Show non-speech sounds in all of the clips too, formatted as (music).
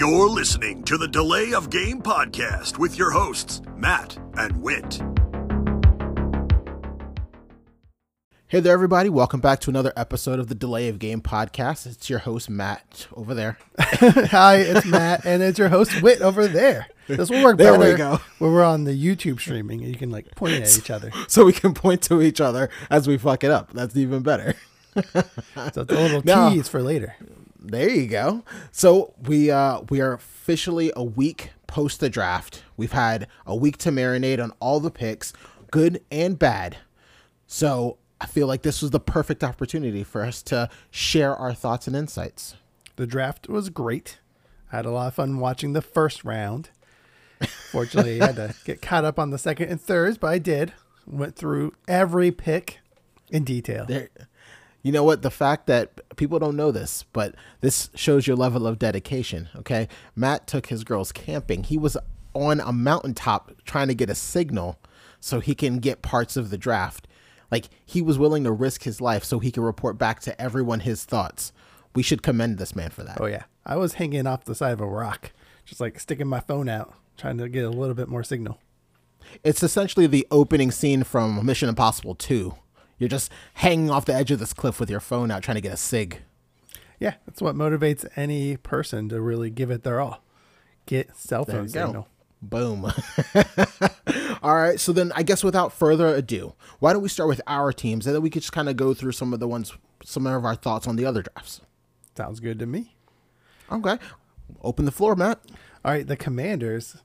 You're listening to the Delay of Game podcast with your hosts, Matt and Whit. Hey there, everybody. Welcome back to another episode of the Delay of Game podcast. It's your host, Matt, over there. (laughs) Hi, it's Matt, and it's your host, Whit, over there. This will work There better we go. when we're on the YouTube streaming and you can like point at each other. (laughs) So we can point to each other as we fuck it up. That's even better. So it's a little (laughs) No. tease for later. There you go. So we uh we are officially a week post the draft. We've had a week to marinate on all the picks, good and bad. So I feel like this was the perfect opportunity for us to share our thoughts and insights. The draft was great. I had a lot of fun watching the first round. Fortunately, I had to get caught up on the second and thirds, but I did. Went through every pick in detail. There you know what? The fact that people don't know this, but this shows your level of dedication. Okay. Matt took his girls camping. He was on a mountaintop trying to get a signal so he can get parts of the draft. Like he was willing to risk his life so he can report back to everyone his thoughts. We should commend this man for that. Oh yeah, I was hanging off the side of a rock, just like sticking my phone out, trying to get a little bit more signal. It's essentially the opening scene from Mission Impossible 2. You're just hanging off the edge of this cliff with your phone out trying to get a sig. Yeah, that's what motivates any person to really give it their all. Get cell phone signal. Boom. (laughs) All right. So then, I guess without further ado, why don't we start with our teams, and then we could just kind of go through some of the ones, some of our thoughts on the other drafts. Sounds good to me. Okay. Open the floor, Matt. All right, the Commanders.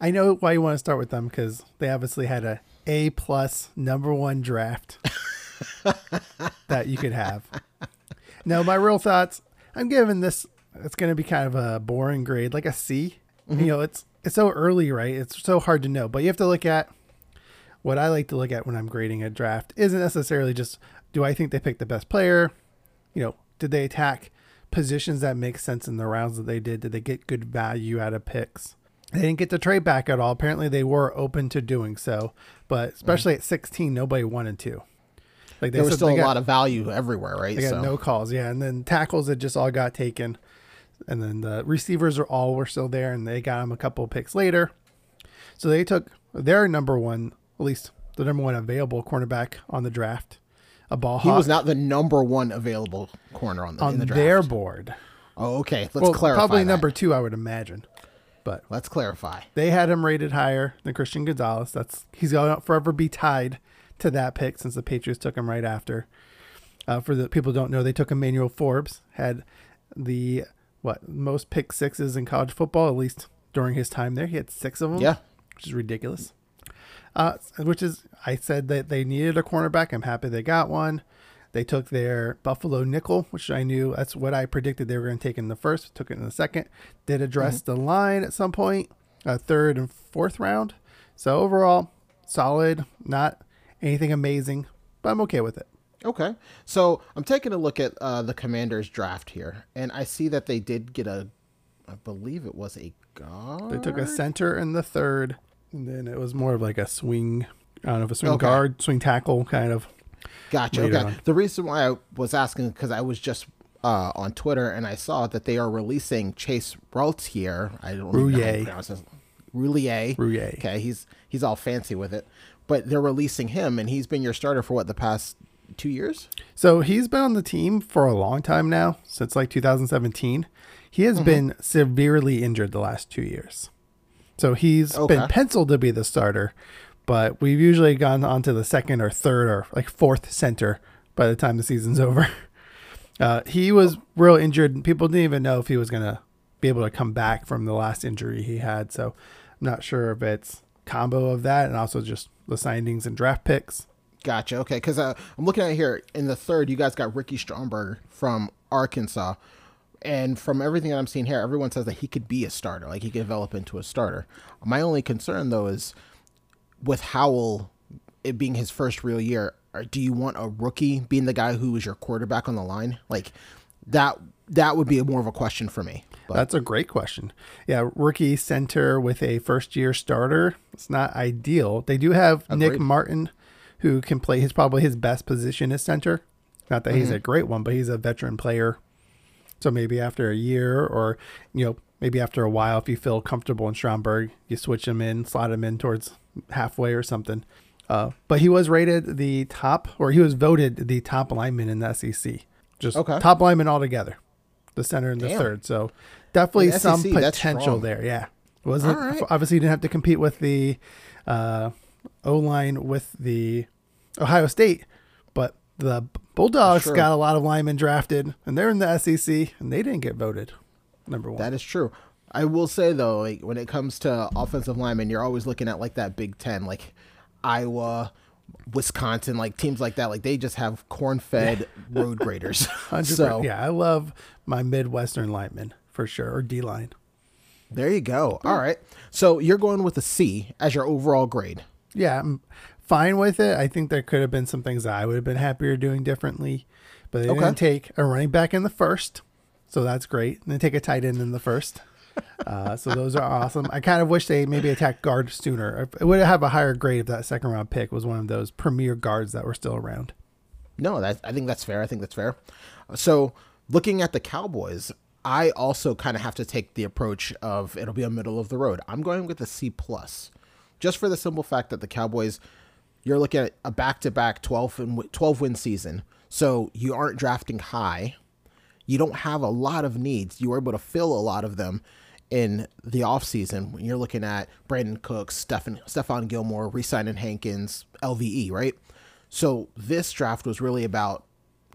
I know why you want to start with them because they obviously had a A plus number one draft (laughs) that you could have. No, my real thoughts. I'm giving this. It's going to be kind of a boring grade, like a C. You mm-hmm. know, it's it's so early, right? It's so hard to know, but you have to look at what I like to look at when I'm grading a draft. Isn't necessarily just do I think they picked the best player. You know, did they attack positions that make sense in the rounds that they did? Did they get good value out of picks? They didn't get to trade back at all. Apparently, they were open to doing so, but especially at 16, nobody wanted to. Like There was still a got- lot of value everywhere, right? they got So no calls, yeah, and then tackles that just all got taken, and then the receivers are all were still there, and they got them a couple picks later. So they took their number one, at least the number one available cornerback on the draft, a ball he was not the number one available corner on the, on the draft. their board. oh, okay. Let's well, clarify. probably that. number two, I would imagine, but Let's clarify. they had him rated higher than Christian Gonzalez. That's he's gonna forever be tied to that pick since the Patriots took him right after. Uh, for the people who don't know, they took Emmanuel Forbes, had the what most pick sixes in college football, at least during his time there. He had six of them. Yeah. which is ridiculous. Uh, which is I said that they needed a cornerback. I'm happy they got one. They took their Buffalo nickel, which I knew that's what I predicted they were going to take in the first. Took it in the second. Did address the line at some point, uh, third and fourth round. So overall, solid. Not anything amazing, but I'm okay with it. Okay. So I'm taking a look at uh, the Commanders draft here, and I see that they did get a, I believe it was a guard. They took a center in the third, and then it was more of like a swing. I don't know if a swing Okay. guard, swing tackle, kind of. Gotcha. later Okay. on. The reason why I was asking because I was just uh, on Twitter and I saw that they are releasing Chase Roullier. I don't know how to pronounce his Roulier. Rouillet. Okay, he's he's all fancy with it, but they're releasing him, and he's been your starter for what the past two years. So he's been on the team for a long time now, since like 2017. He has Mm-hmm. been severely injured the last two years. So he's Okay. been penciled to be the starter, but we've usually gone on to the second or third or like fourth center by the time the season's (laughs) over. Uh, he was real injured. People didn't even know if he was going to be able to come back from the last injury he had. So I'm not sure if it's combo of that and also just the signings and draft picks. Gotcha. Okay, because uh, I'm looking at here in the third, you guys got Ricky Stromberg from Arkansas, and from everything that I'm seeing here, everyone says that he could be a starter, like he could develop into a starter. My only concern though is with Howell, it being his first real year. Do you want a rookie being the guy who is your quarterback on the line? Like that. That would be more of a question for me. But That's a great question. Yeah, rookie center with a first year starter. It's not ideal. They do have Nick Martin, who can play his probably his best position is center. Not that he's Mm-hmm. a great one, but he's a veteran player. So maybe after a year or you know maybe after a while, if you feel comfortable in Stromberg, you switch him in, slot him in towards halfway or something. Uh, but he was rated the top, or he was voted the top lineman in the SEC. Just Okay. top lineman altogether, the center and the Damn. third. So definitely In the some potential there. Yeah, wasn't right. obviously you didn't have to compete with the uh, O line with the Ohio State, but the Bulldogs got a lot of linemen drafted, and they're in the SEC, and they didn't get voted number one. That is true. I will say though, like when it comes to offensive linemen, you're always looking at like that Big Ten, like Iowa, Wisconsin, like teams like that. Like they just have corn-fed (laughs) road graders. (laughs) so yeah, I love my Midwestern linemen for sure, or D line. there you go. Hmm. All right. So you're going with a C as your overall grade. Yeah, I'm fine with it. I think there could have been some things that I would have been happier doing differently, but they Okay. didn't take a running back in the first, so that's great. And they take a tight end in the first. Uh, so those are awesome. I kind of wish they maybe attacked guard sooner. It would have a higher grade if that second round pick was one of those premier guards that were still around. No, that I think that's fair. I think that's fair. So looking at the Cowboys, I also kind of have to take the approach of it'll be a middle of the road. I'm going with a C plus, just for the simple fact that the Cowboys, you're looking at a back to back 12 and 12 win season, so you aren't drafting high. You don't have a lot of needs. You were able to fill a lot of them in the offseason when you're looking at Brandin Cooks, Stephon Gilmore, re-signing Hankins, LVE, right? So this draft was really about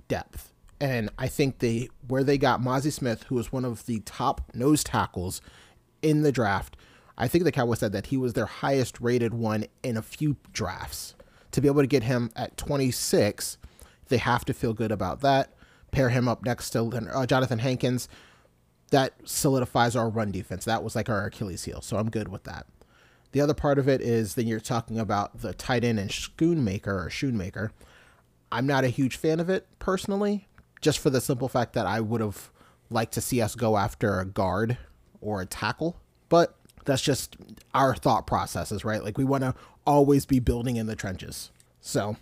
depth. And I think they where they got Mazi Smith, who was one of the top nose tackles in the draft, I think the Cowboys said that he was their highest rated one in a few drafts. To be able to get him at 26, they have to feel good about that. Pair him up next to uh, Jonathan Hankins. That solidifies our run defense. That was like our Achilles heel. So I'm good with that. The other part of it is then you're talking about the tight end and Schoonmaker or Schoonmaker. I'm not a huge fan of it personally, just for the simple fact that I would have liked to see us go after a guard or a tackle. But that's just our thought processes, right? Like we want to always be building in the trenches. So,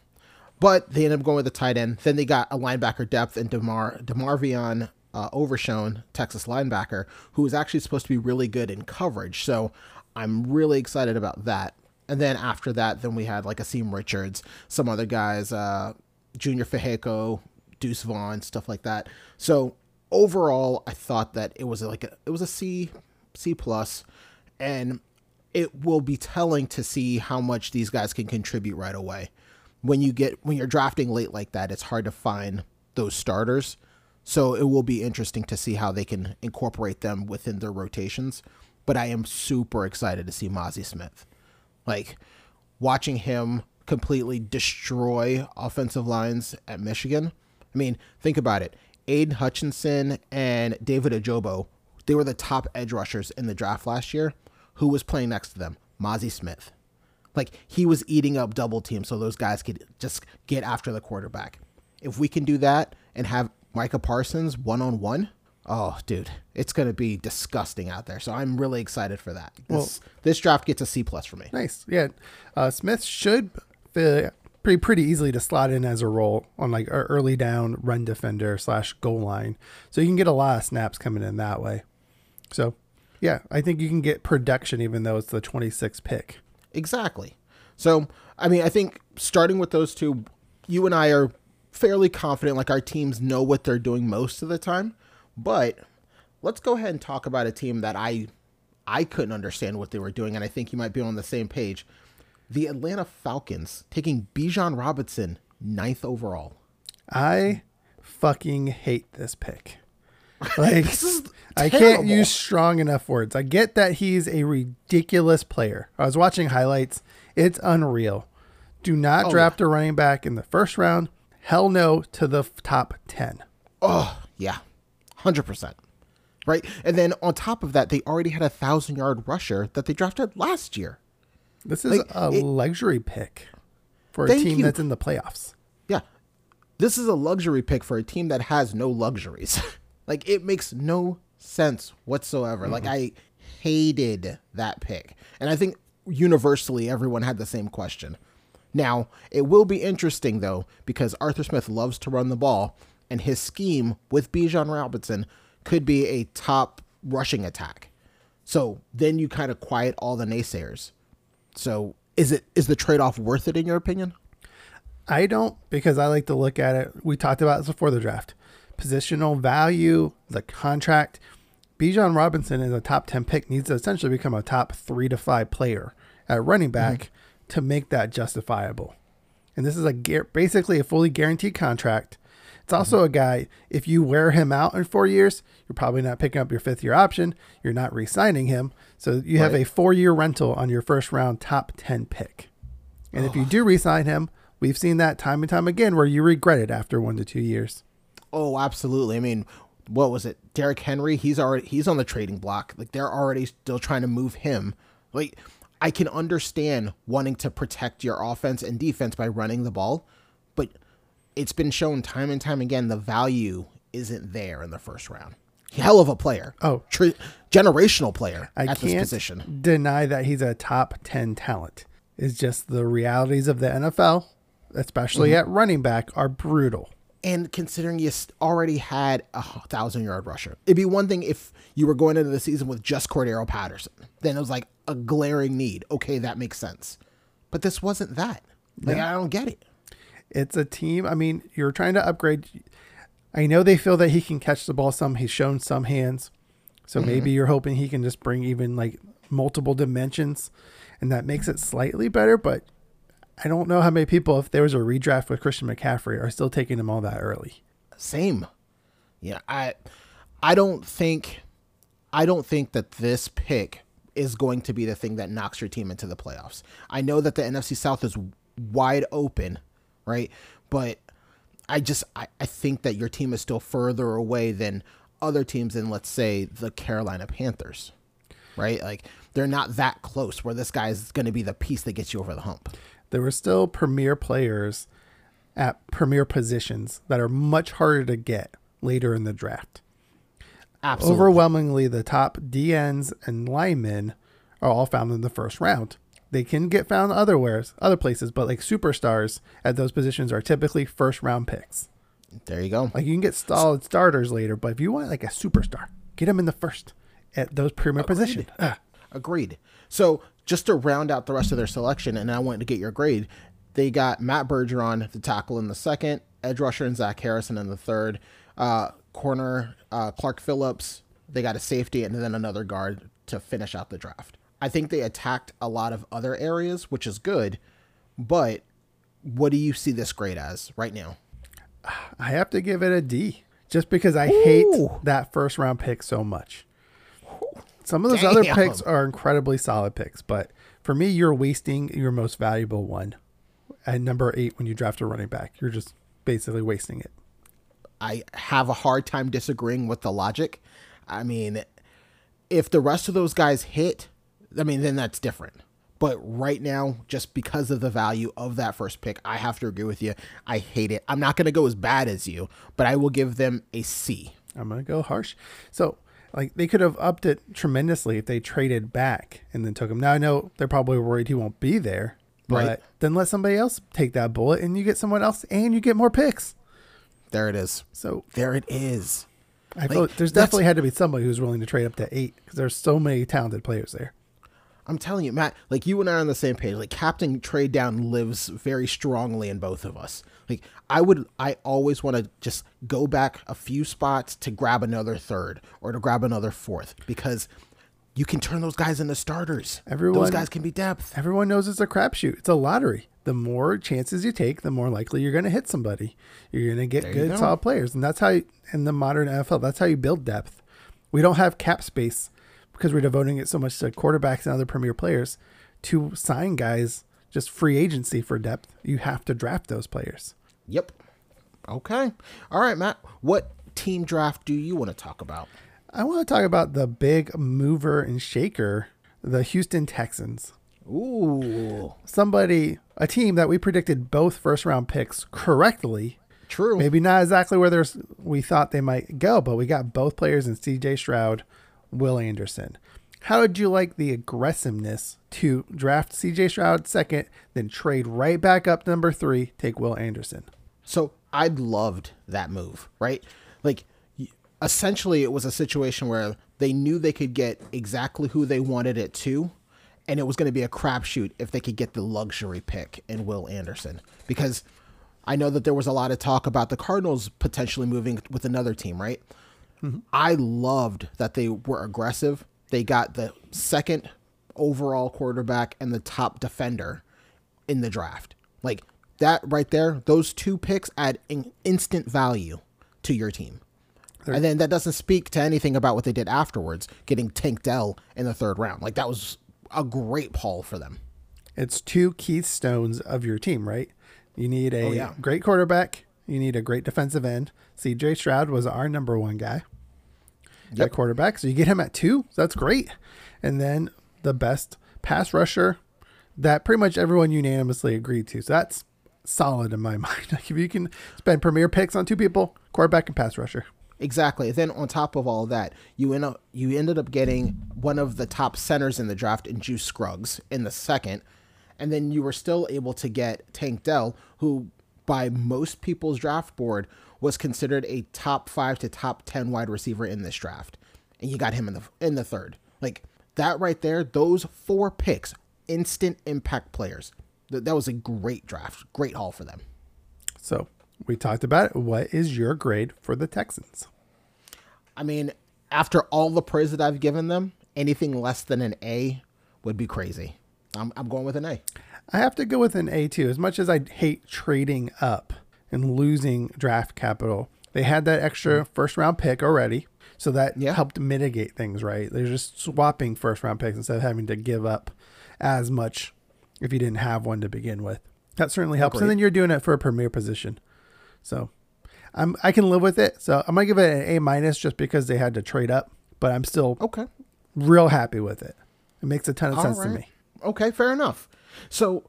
but they ended up going with the tight end. Then they got a linebacker depth in Demar Demarvion uh, Overshown, Texas linebacker, who was actually supposed to be really good in coverage. So I'm really excited about that. And then after that, then we had like Asim Richards, some other guys, uh, Junior Fajeco, Deuce Vaughn, stuff like that. So overall, I thought that it was like a, it was a C, C plus, and it will be telling to see how much these guys can contribute right away. When you get when you're drafting late like that, it's hard to find those starters. So it will be interesting to see how they can incorporate them within their rotations. But I am super excited to see Mazi Smith. Like watching him completely destroy offensive lines at Michigan. I mean, think about it. Aidan Hutchinson and David Ojabo, they were the top edge rushers in the draft last year. Who was playing next to them? Mazi Smith. Like he was eating up double teams so those guys could just get after the quarterback. If we can do that and have Micah Parsons one on one, oh dude, it's gonna be disgusting out there. So I'm really excited for that. This this draft gets a C plus for me. Nice. Yeah. Uh, Smith should fit pretty pretty easily to slot in as a role on like early down run defender slash goal line. So you can get a lot of snaps coming in that way. So yeah, I think you can get production even though it's the 26th pick. Exactly. So, I mean, I think starting with those two, you and I are fairly confident, like our teams know what they're doing most of the time. But let's go ahead and talk about a team that I I couldn't understand what they were doing, and I think you might be on the same page. The Atlanta Falcons taking Bijan Robinson ninth overall. I fucking hate this pick. (laughs) Like is I can't use strong enough words. I get that he's a ridiculous player. I was watching highlights. It's unreal. Do not Oh, draft a running back in the first round. Hell no to the top 10. Oh, yeah. 100%. Right? And then on top of that, they already had a thousand yard rusher that they drafted last year. This is Like, a it- luxury pick for a team you. that's in the playoffs. Yeah. This is a luxury pick for a team that has no luxuries. (laughs) like it makes no sense whatsoever. Like mm-hmm. I hated that pick. And I think universally everyone had the same question. Now, it will be interesting though because Arthur Smith loves to run the ball and his scheme with Bijan Robinson could be a top rushing attack. So then you kind of quiet all the naysayers. So is it is the trade off worth it in your opinion? I don't because I like to look at it. We talked about this before the draft. Positional value, the contract. Bijan Robinson is a top 10 pick, needs to essentially become a top three to five player at running back mm-hmm. to make that justifiable. And this is a basically a fully guaranteed contract. It's also mm-hmm. a guy, if you wear him out in four years, you're probably not picking up your fifth year option. You're not re signing him. So you right. have a four year rental on your first round top 10 pick. And oh. if you do re sign him, we've seen that time and time again where you regret it after one to two years. Oh, absolutely. I mean, what was it? Derrick Henry, he's already he's on the trading block. Like they're already still trying to move him. Like I can understand wanting to protect your offense and defense by running the ball, but it's been shown time and time again the value isn't there in the first round. Hell of a player. Oh, generational player I at can't this position. Deny that he's a top 10 talent. It's just the realities of the NFL, especially mm-hmm. at running back, are brutal. And considering you already had a thousand yard rusher, it'd be one thing if you were going into the season with just Cordarrelle Patterson. Then it was like a glaring need. Okay, that makes sense. But this wasn't that. Like, yeah. I don't get it. It's a team. I mean, you're trying to upgrade. I know they feel that he can catch the ball some. He's shown some hands. So mm-hmm. maybe you're hoping he can just bring even like multiple dimensions and that makes it slightly better. But I don't know how many people, if there was a redraft with Christian McCaffrey, are still taking him all that early. Same. Yeah, I I don't think I don't think that this pick is going to be the thing that knocks your team into the playoffs. I know that the NFC South is wide open, right? But I just I, I think that your team is still further away than other teams in let's say the Carolina Panthers. Right? Like they're not that close where this guy is going to be the piece that gets you over the hump there were still premier players at premier positions that are much harder to get later in the draft. Absolutely. Overwhelmingly, the top DNs and linemen are all found in the first round. They can get found otherwheres, other places, but like superstars at those positions are typically first round picks. There you go. Like you can get solid starters later, but if you want like a superstar, get them in the first at those premier Agreed. positions. Agreed. So just to round out the rest of their selection, and I wanted to get your grade, they got Matt Bergeron, the tackle in the second, edge rusher and Zach Harrison in the third, uh, corner uh, Clark Phillips. They got a safety and then another guard to finish out the draft. I think they attacked a lot of other areas, which is good. But what do you see this grade as right now? I have to give it a D, just because I Ooh. hate that first round pick so much. Some of those Damn. other picks are incredibly solid picks, but for me, you're wasting your most valuable one at number eight when you draft a running back. You're just basically wasting it. I have a hard time disagreeing with the logic. I mean, if the rest of those guys hit, I mean, then that's different. But right now, just because of the value of that first pick, I have to agree with you. I hate it. I'm not going to go as bad as you, but I will give them a C. I'm going to go harsh. So like they could have upped it tremendously if they traded back and then took him. Now I know they're probably worried he won't be there, but right. then let somebody else take that bullet and you get someone else and you get more picks. There it is. So there it is. I like, feel there's definitely had to be somebody who's willing to trade up to eight because there's so many talented players there. I'm telling you, Matt, like you and I are on the same page. Like Captain Trade Down lives very strongly in both of us. Like I would, I always want to just go back a few spots to grab another third or to grab another fourth because you can turn those guys into starters. Everyone, those guys can be depth. Everyone knows it's a crapshoot. It's a lottery. The more chances you take, the more likely you're going to hit somebody. You're going to get there good, go. solid players, and that's how you, in the modern NFL. That's how you build depth. We don't have cap space because we're devoting it so much to quarterbacks and other premier players to sign guys just free agency for depth. You have to draft those players. Yep. Okay. All right, Matt. What team draft do you want to talk about? I want to talk about the big mover and shaker, the Houston Texans. Ooh. Somebody, a team that we predicted both first round picks correctly. True. Maybe not exactly where there's we thought they might go, but we got both players in CJ Stroud Will Anderson. How would you like the aggressiveness to draft CJ Stroud second, then trade right back up number three, take Will Anderson? So I loved that move, right? Like essentially it was a situation where they knew they could get exactly who they wanted it to, and it was going to be a crapshoot if they could get the luxury pick in Will Anderson. Because I know that there was a lot of talk about the Cardinals potentially moving with another team, right? Mm-hmm. I loved that they were aggressive. They got the second overall quarterback and the top defender in the draft. Like that right there, those two picks add in instant value to your team. And then that doesn't speak to anything about what they did afterwards, getting Tank Dell in the third round. Like that was a great haul for them. It's two keystones of your team, right? You need a Oh, yeah. great quarterback. You need a great defensive end. CJ Stroud was our number one guy. Yep. quarterback. So you get him at two. So that's great. And then the best pass rusher that pretty much everyone unanimously agreed to. So that's solid in my (laughs) mind. Like if you can spend premier picks on two people, quarterback and pass rusher. Exactly. Then on top of all that, you end up you ended up getting one of the top centers in the draft in Juice Scruggs in the second, and then you were still able to get Tank Dell, who by most people's draft board was considered a top five to top ten wide receiver in this draft, and you got him in the in the third. Like that right there, those four picks, instant impact players. Th- That was a great draft, great haul for them. So we talked about it. What is your grade for the Texans? I mean, after all the praise that I've given them, anything less than an A would be crazy. I'm, I'm going with an A. I have to go with an A too. As much as I hate trading up and losing draft capital, they had that extra mm. first round pick already. So that Yeah. helped mitigate things, right? They're just swapping first round picks instead of having to give up as much if you didn't have one to begin with. That certainly helps. And then you're doing it for a premier position. So I'm I can live with it. So I'm gonna give it an A minus just because they had to trade up, but I'm still Okay. real happy with it. It makes a ton of All sense to me. Okay, fair enough. So,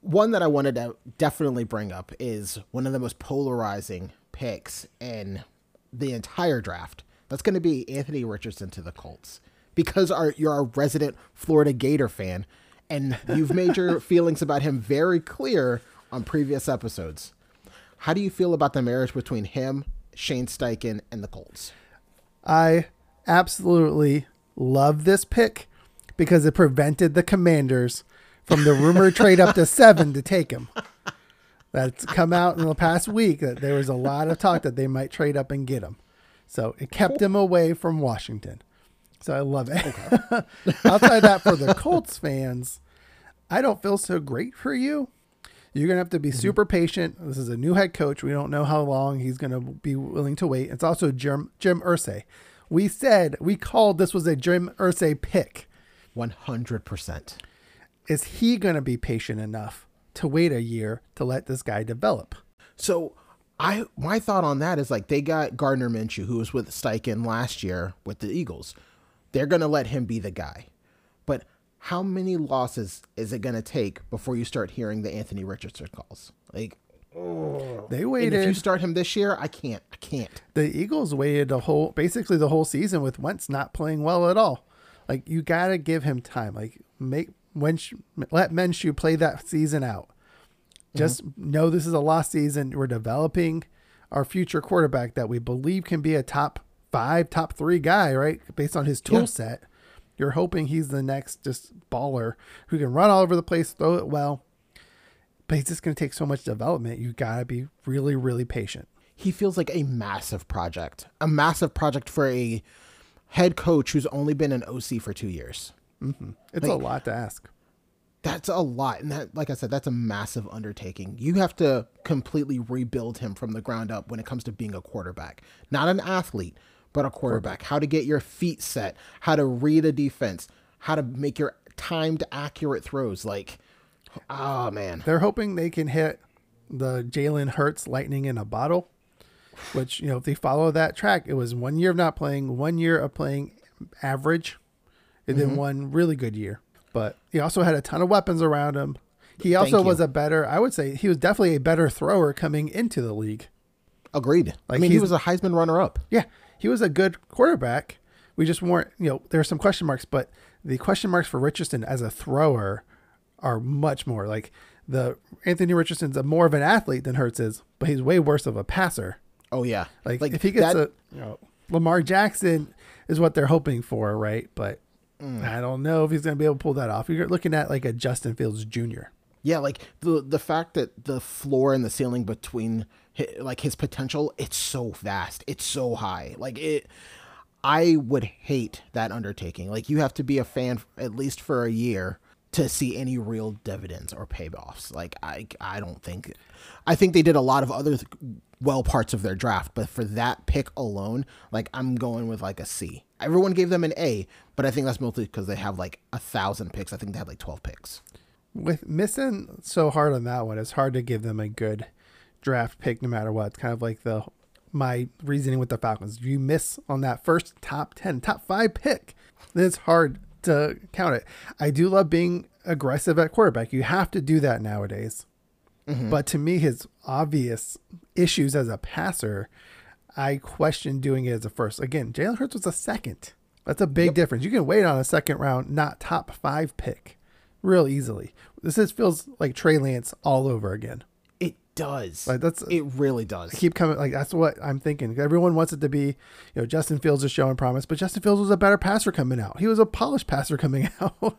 one that I wanted to definitely bring up is one of the most polarizing picks in the entire draft. That's going to be Anthony Richardson to the Colts because our, you're a resident Florida Gator fan, and you've made your (laughs) feelings about him very clear on previous episodes. How do you feel about the marriage between him, Shane Steichen, and the Colts? I absolutely love this pick because it prevented the Commanders from the rumor trade up to (laughs) seven to take him. That's come out in the past week that there was a lot of talk that they might trade up and get him. So it kept him away from Washington. So I love it. (laughs) Outside that, for the Colts fans, I don't feel so great for you. You're gonna have to be mm-hmm. super patient. This is a new head coach. We don't know how long he's gonna be willing to wait. It's also Jim Jim Irsay. We said we called this was a Jim Irsay pick. 100%. Is he gonna be patient enough to wait a year to let this guy develop? So I my thought on that is like they got Gardner Minshew, who was with Steichen last year with the Eagles. They're gonna let him be the guy. But how many losses is it gonna take before you start hearing the Anthony Richardson calls? Like They and if you start him this year, I can't. I can't. the Eagles waited the whole basically the whole season with Wentz not playing well at all. Like you gotta give him time. Like make when let Minshew play that season out. Mm-hmm. Just know this is a lost season. We're developing our future quarterback that we believe can be a top five, top three guy, right? Based on his tool Yeah. set. You're hoping he's the next just baller who can run all over the place, throw it well. But he's just gonna take so much development. You gotta be really, really patient. He feels like a massive project. A massive project for a head coach who's only been an OC for two years. Mm-hmm. It's a lot to ask. That's a lot. And that, like I said, that's a massive undertaking. You have to completely rebuild him from the ground up when it comes to being a quarterback. Not an athlete, but a quarterback. How to get your feet set, how to read a defense, how to make your timed, accurate throws. Like, oh, man. They're hoping they can hit the Jalen Hurts lightning in a bottle, which, you know, if they follow that track, it was one year of not playing, one year of playing average, and Mm-hmm. then one really good year. But he also had a ton of weapons around him. He also was a better, I would say, he was definitely a better thrower coming into the league. Agreed. I mean, he was a Heisman runner up. Yeah, he was a good quarterback. We just weren't, you know, there are some question marks, but the question marks for Richardson as a thrower are much more. Like the Anthony Richardson's a more of an athlete than Hurts is, but he's way worse of a passer. Oh, yeah. Like, if he gets that, a, you know, Lamar Jackson is what they're hoping for, right? But mm. I don't know if he's going to be able to pull that off. You're looking at like a Justin Fields Jr. Yeah, like the the fact that the floor and the ceiling between hi like his potential, it's so vast, it's so high. Like it, I would hate that undertaking. Like you have to be a fan at least for a year to see any real dividends or payoffs. Like I, I don't think. I think they did a lot of other th- well parts of their draft, but for that pick alone, like I'm going with like a C. Everyone gave them an A, but I think that's mostly because they have like a thousand picks. I think they had like twelve picks. With missing so hard on that one, it's hard to give them a good draft pick no matter what. It's kind of like the my reasoning with the Falcons. You miss on that first top 10, top 5 pick, then it's hard to count it. I do love being aggressive at quarterback. You have to do that nowadays. Mm-hmm. But to me, his obvious issues as a passer, I question doing it as a first. Again, Jalen Hurts was a second. That's a big difference. You can wait on a second round, not top five pick, real easily. This is feels like Trey Lance all over again. It does. Like, that's- it. Really does. Keep coming, like that's what I'm thinking. Everyone wants it to be, you know, Justin Fields is showing promise, but Justin Fields was a better passer coming out. He was a polished passer coming (laughs) out.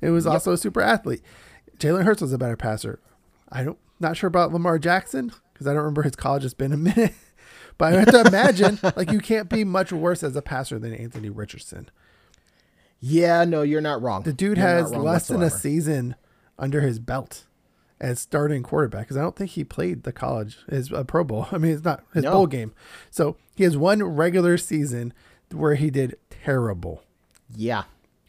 it was also a super athlete. Jalen Hurts was a better passer. I don't not sure about Lamar Jackson because I don't remember his college. It's been a (laughs) minute, but I have to imagine like you can't be much worse as a passer than Anthony Richardson. yeah, no, you're not wrong. The dude You're has less than a season under his belt as starting quarterback because I don't think he played the college his uh, Pro Bowl. (laughs) I mean, it's not his No. bowl game. So he has one regular season where he did terrible. Yeah,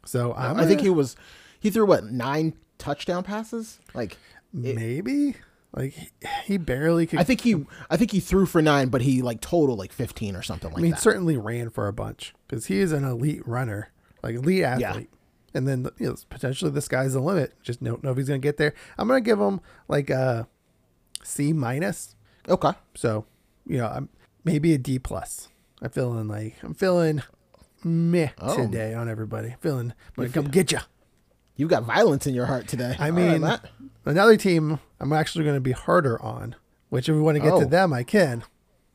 So I'm I think gonna- he was. He threw what nine touchdown passes? Like, maybe like he, barely could. I think he. I think he threw for nine, but he like total like fifteen or something like that. I mean, that. certainly ran for a bunch because he is an elite runner, like elite athlete. Yeah. And then you know, potentially the sky's the limit. Just don't know if he's going to get there. I'm going to give him like a C minus. Okay. So, you know, I'm maybe a D plus. I'm feeling like I'm feeling meh Oh. today on everybody. Feeling I'm gonna come get you. You've got violence in your heart today. I mean, Matt. Another team I'm actually going to be harder on. Which if we want to get Oh. to them, I can.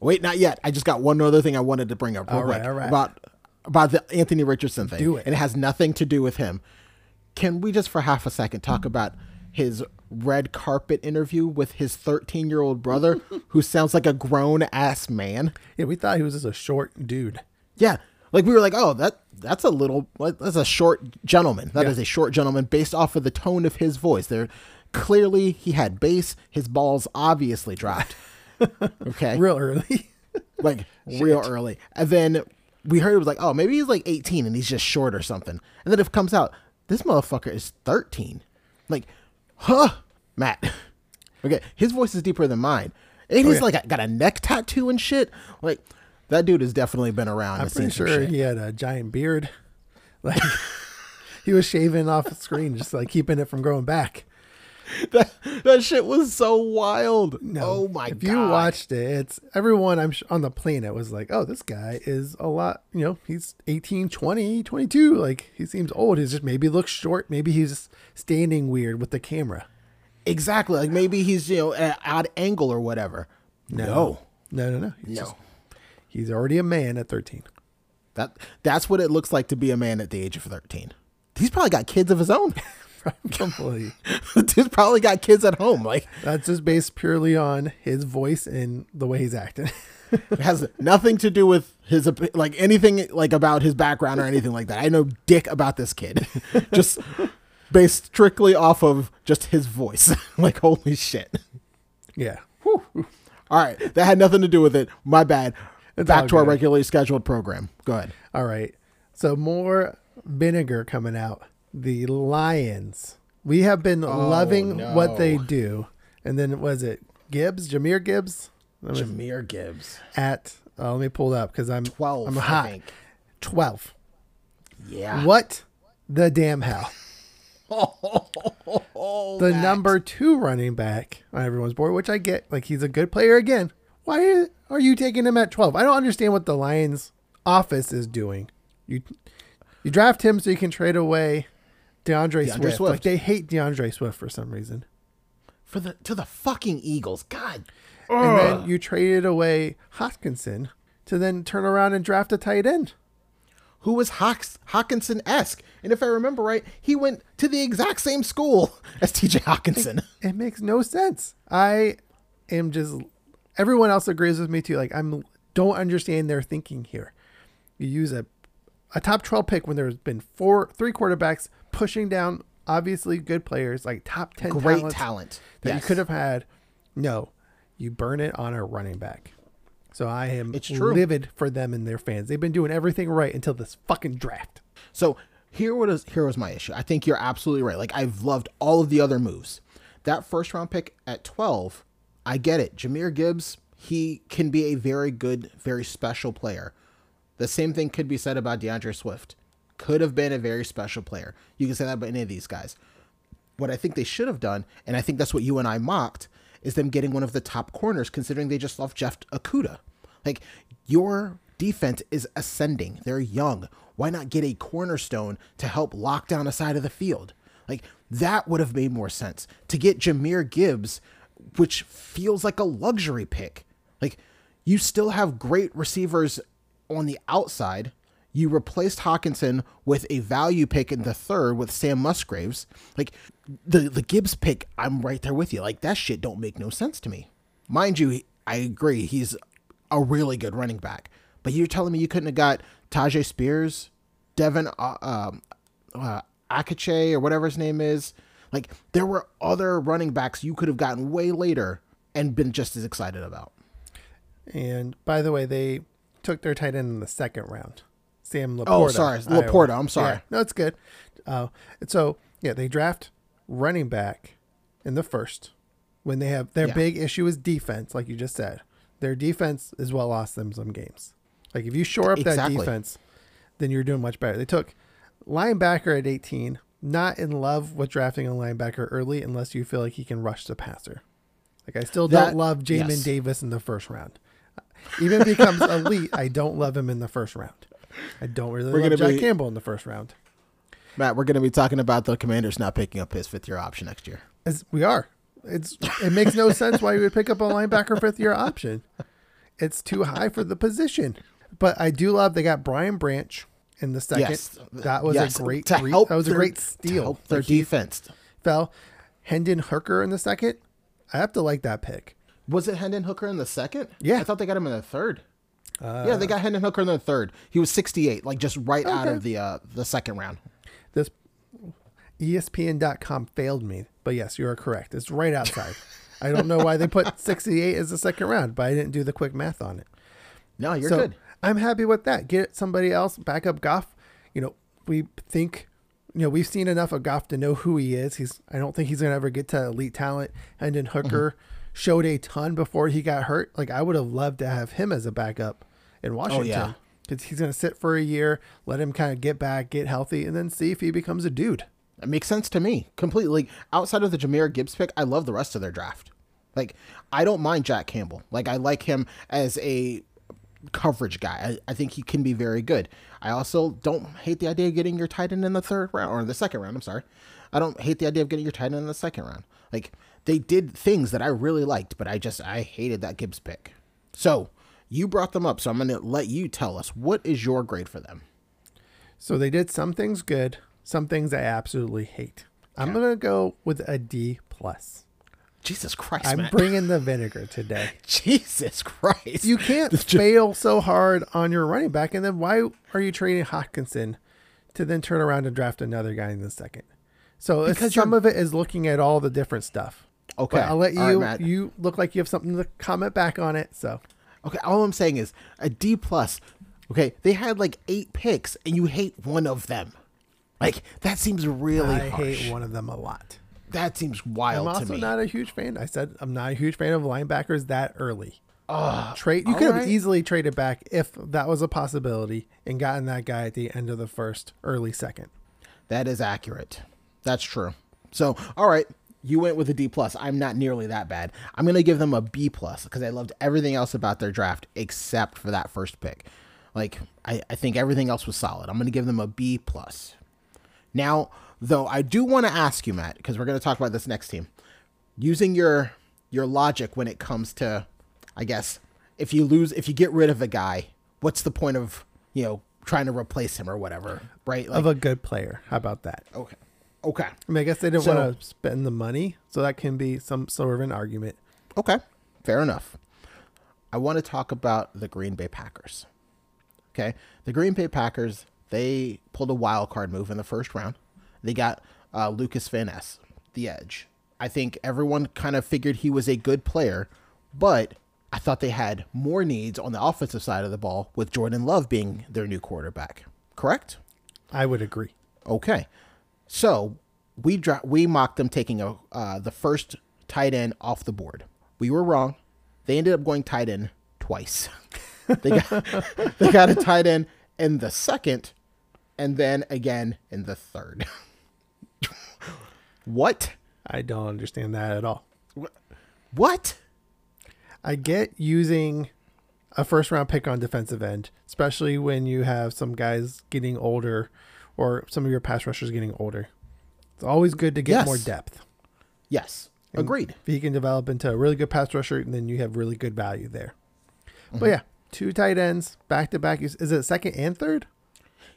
wait, not yet. I just got one other thing I wanted to bring up real All right, quick all right. about about the Anthony Richardson thing. Do it. And it has nothing to do with him. Can we just for half a second talk about his red carpet interview with his 13 year old brother, (laughs) who sounds like a grown ass man? Yeah, we thought he was just a short dude. Yeah. Like we were like, oh, that that's a little that's a short gentleman. That is Yeah. a short gentleman based off of the tone of his voice. There clearly he had base. his balls obviously dropped. (laughs) Okay. Real early. (laughs) like real early. And then we heard it was like, oh, maybe he's like 18 and he's just short or something. And then it comes out, this motherfucker is 13. Like, huh, Matt. (laughs) Okay, his voice is deeper than mine. And he's yeah. like got a neck tattoo and shit. Like, that dude has definitely been around. I'm pretty sure he had a giant beard. Like he was shaving off the screen, just like keeping it from growing back. (laughs) that, that shit was so wild. oh my if god. If you watched it, it's everyone I'm sh- on the planet was like, oh, this guy is a lot. You know, he's 18, 20, 22. Like he seems old. He's just maybe looks short. Maybe he's standing weird with the camera. exactly. Like maybe he's, you know, at an odd angle or whatever. No. no, no, no. He's No. just- he's already a man at 13. That that's what it looks like to be a man at the age of 13. He's probably got kids of his own. (laughs) (laughs) Completely. Dude's probably got kids at home. Like That's just based purely on his voice and the way he's acting. it has nothing to do with his like anything like about his background or anything like that. I know dick about this kid. (laughs) just based strictly off of just his voice. (laughs) like holy shit. yeah. All right, that had nothing to do with it. My bad. It's Back to our regularly scheduled program. Go ahead. All right. So more vinegar coming out. The Lions. We have been loving what they do. And then was it Gibbs, Jahmyr Gibbs? That Jahmyr Gibbs. at uh, let me pull it up because I'm 12, I'm hot. Twelve. Yeah. What the damn hell? Oh, (laughs) the Matt. number two running back on everyone's board, which I get, like he's a good player again. Why are you taking him at twelve? I don't understand what the Lions office is doing. You you draft him so you can trade away DeAndre, DeAndre Swift. Swift. Like they hate DeAndre Swift for some reason. for the to the fucking Eagles. God. And then you traded away Hockenson to then turn around and draft a tight end. Who was Hawks, Hockenson esque. And if I remember right, he went to the exact same school (laughs) as TJ Hockenson. It makes no sense. I am just everyone else agrees with me too. Like I'm don't understand their thinking here. You use a a top 12 pick when there's been four three quarterbacks pushing down obviously good players like top 10 Great talent. that you could have had. No, you burn it on a running back. So I am It's true. livid for them and their fans. They've been doing everything right until this fucking draft. So here was here was my issue. I think you're absolutely right. Like I've loved all of the other moves. That first round pick at 12, I get it. Jahmyr Gibbs, he can be a very good, very special player. The same thing could be said about DeAndre Swift. Could have been a very special player. You can say that about any of these guys. What I think they should have done, and I think that's what you and I mocked, is them getting one of the top corners, considering they just lost Jeff Okudah. Like your defense is ascending. They're young. Why not get a cornerstone to help lock down a side of the field? Like that would have made more sense. To get Jahmyr Gibbs, which feels like a luxury pick. Like you still have great receivers on the outside. You replaced Hockenson with a value pick in the third with Sam Musgraves. Like the the Gibbs pick, I'm right there with you. Like that shit don't make no sense to me. Mind you, I agree he's a really good running back. But you're telling me you couldn't have got Tyjae Spears, Devin uh, um, uh, Akache or whatever his name is. Like there were other running backs you could have gotten way later and been just as excited about. And by the way, they took their tight end in the second round. Sam Laporta. Oh, sorry, Iowa. Laporta, I'm sorry. Yeah, no, it's good. Uh, and so yeah, they draft running back in the first when they have their Yeah. big issue is defense, like you just said. Their defense is what lost them some games. Like if you shore up that defense, then you're doing much better. They took linebacker at 18. Not in love with drafting a linebacker early unless you feel like he can rush the passer. Like I still That- don't love Jamin yes. Davis in the first round. Even if he becomes (laughs) elite, I don't love him in the first round. I don't really We're love gonna Jack be- Campbell in the first round. Matt, we're going to be talking about the Commanders not picking up his fifth year option next year. As we are. It's it makes no sense why you would pick up a linebacker fifth year option. It's too high for the position. But I do love they got Brian Branch in the second. Yes, that was yes, a great to re- help that was a their- great to steal. their defense. fell. Hendon Hooker in the second. I have to like that pick. Was it Hendon Hooker in the second? Yeah. I thought they got him in the third. Yeah, they got Hendon Hooker in the third. He was 68, like just right out of the uh, the second round. This ESPN.com failed me, but yes, you are correct. It's right outside. (laughs) I don't know why they put 68 as the second round, but I didn't do the quick math on it. No, you're so good. I'm happy with that. Get somebody else back up Goff. You know, we think, you know, we've seen enough of Goff to know who he is. He's. I don't think he's gonna ever get to elite talent. And then Hooker showed a ton before he got hurt. Like I would have loved to have him as a backup in oh, Washington. yeah. Because he's gonna sit for a year, let him kind of get back, get healthy, and then see if he becomes a dude. It makes sense to me completely. Like, outside of the Jahmyr Gibbs pick, I love the rest of their draft. Like, I don't mind Jack Campbell. Like, I like him as a coverage guy. I, I think he can be very good. I also don't hate the idea of getting your tight end in the third round or the second round. I'm sorry. I don't hate the idea of getting your tight end in the second round. Like, they did things that I really liked, but I just I hated that Gibbs pick. So you brought them up, so I'm gonna let you tell us what is your grade for them. So they did some things good, some things I absolutely hate. I'm gonna go with a D plus. Jesus Christ, I'm man. bringing the (laughs) vinegar today. Jesus Christ. You can't (laughs) fail so hard on your running back, and then why are you trading Hockenson to then turn around and draft another guy in the second? So Because some of it is looking at all the different stuff. Okay. But I'll let you. Matt. you look like you have something to comment back on it. So Okay, all I'm saying is a D plus. Okay, they had like eight picks, and you hate one of them. Like that seems really I harsh. hate one of them a lot. That seems wild. I'm also not a huge fan. I said I'm not a huge fan of linebackers that early. Trade you could have easily traded back if that was a possibility and gotten that guy at the end of the first, early second. that is accurate. That's true. So, all right, you went with a D plus. I'm not nearly that bad. I'm gonna give them a B plus because I loved everything else about their draft except for that first pick. Like I, I think everything else was solid. I'm gonna give them a B plus. Now, though, I do want to ask you, Matt, because we're going to talk about this next team. Using your your logic when it comes to, I guess, if you lose, if you get rid of a guy what's the point of you know trying to replace him or whatever, right? Like, of a good player. How about that? okay, okay, I mean, I guess they didn't So- want to spend the money, so that can be some sort of an argument. okay, fair enough. I want to talk about the Green Bay Packers. Okay, the Green Bay Packers they pulled a wild card move in the first round. They got uh, Lukas Van Ness, the edge. I think everyone kind of figured he was a good player, but I thought they had more needs on the offensive side of the ball with Jordan Love being their new quarterback. Correct? I would agree. Okay, so we dra- we mocked them taking a uh, the first tight end off the board. We were wrong. They ended up going tight end twice. (laughs) they got (laughs) they got a tight end in the second, and then again in the third. (laughs) what? I don't understand that at all. What? I get using a first round pick on defensive end, especially when you have some guys getting older or some of your pass rushers getting older. It's always good to get Yes. more depth. Yes, agreed. If he can develop into a really good pass rusher, and then you have really good value there. Mm-hmm. But yeah, two tight ends back to back. Is is it second and third?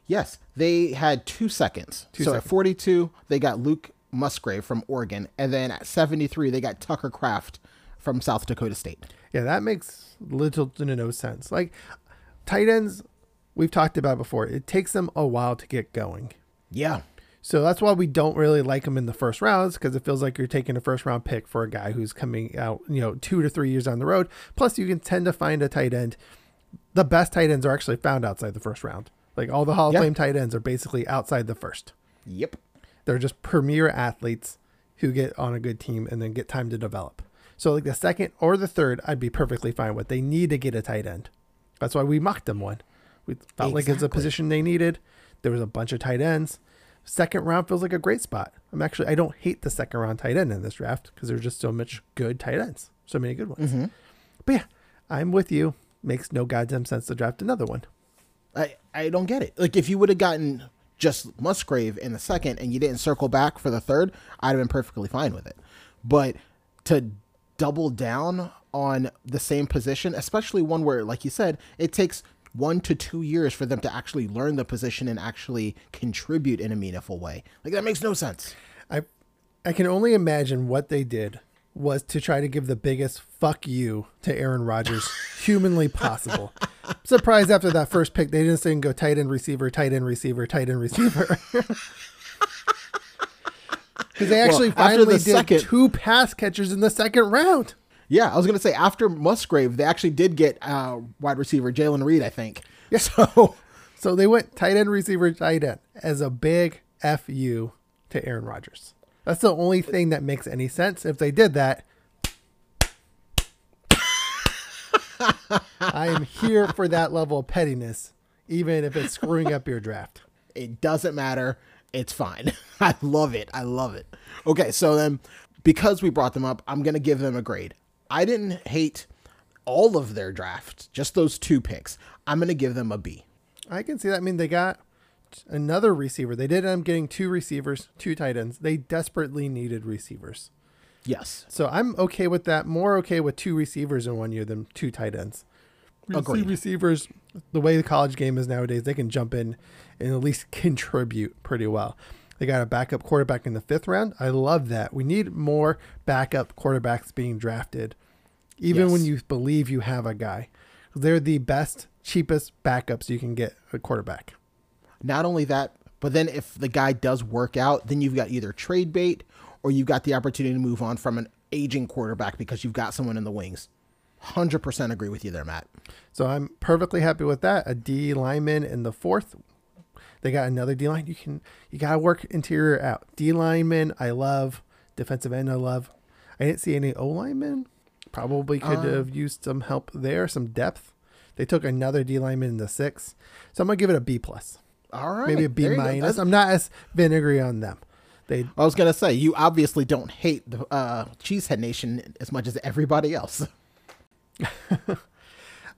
Yes, they had two seconds. Two so seconds. at 42, they got Luke Musgrave from Oregon, and then at 73, they got Tucker Kraft from South Dakota State. Yeah, that makes little to no sense. Like tight ends, we've talked about before. It takes them a while to get going. Yeah, So that's why we don't really like them in the first rounds because it feels like you're taking a first round pick for a guy who's coming out, you know, two to three years down the road. Plus, you can tend to find a tight end. The best tight ends are actually found outside the first round. Like all the Hall of Yeah. Fame tight ends are basically outside the first. yep. They're just premier athletes who get on a good team and then get time to develop. So like the second or the third, I'd be perfectly fine with. They need to get a tight end. That's why we mocked them one. We felt like it's a position they needed. There was a bunch of tight ends. Second round feels like a great spot. I'm actually I don't hate the second round tight end in this draft because there's just so much good tight ends, so many good ones. Mm-hmm. But yeah, I'm with you. Makes no goddamn sense to draft another one. I, I don't get it. Like, if you would have gotten just Musgrave in the second and you didn't circle back for the third, I'd have been perfectly fine with it. But to double down on the same position, especially one where, like you said, it takes one to two years for them to actually learn the position and actually contribute in a meaningful way. Like, that makes no sense. I I can only imagine what they did was to try to give the biggest fuck you to Aaron Rodgers (laughs) humanly possible. Surprised after that first pick they didn't say go tight end receiver, tight end receiver, tight end receiver. (laughs) Because they actually Well, finally did second- two pass catchers in the second round. Yeah, I was going to say, after Musgrave, they actually did get uh, wide receiver Jalen Reed, I think. Yeah. (laughs) So, So they went tight end receiver, tight end as a big fu to Aaron Rodgers. That's the only thing that makes any sense. If they did that, I am here for that level of pettiness, even if it's screwing up your draft. (laughs) It doesn't matter. It's fine. (laughs) I love it. I love it. Okay, so then because we brought them up, I'm going to give them a grade. I didn't hate all of their draft, just those two picks. I'm going to give them a B. I can see that. I mean, they got another receiver. They did end up getting two receivers, two tight ends. They desperately needed receivers. Yes. So I'm okay with that. More okay with two receivers in one year than two tight ends. Agreed. Receivers, the way the college game is nowadays, they can jump in and at least (laughs) contribute pretty well. They got a backup quarterback in the fifth round. I love that. We need more backup quarterbacks being drafted, even Yes. when you believe you have a guy. They're the best, cheapest backups you can get a quarterback. Not only that, but then if the guy does work out, then you've got either trade bait or you've got the opportunity to move on from an aging quarterback because you've got someone in the wings. 100% agree with you there, Matt. So I'm perfectly happy with that. A D lineman in the fourth. They got another D line. You can you gotta work interior out. D lineman, I love. Defensive end, I love. I didn't see any O linemen. Probably could Uh. have used some help there, some depth. They took another D lineman in the six. So I'm gonna give it a B plus. All right. Maybe a B there you go. minus. I'm not as vinegary on them. They I was gonna say you obviously don't hate the uh, Cheesehead Nation as much as everybody else. (laughs)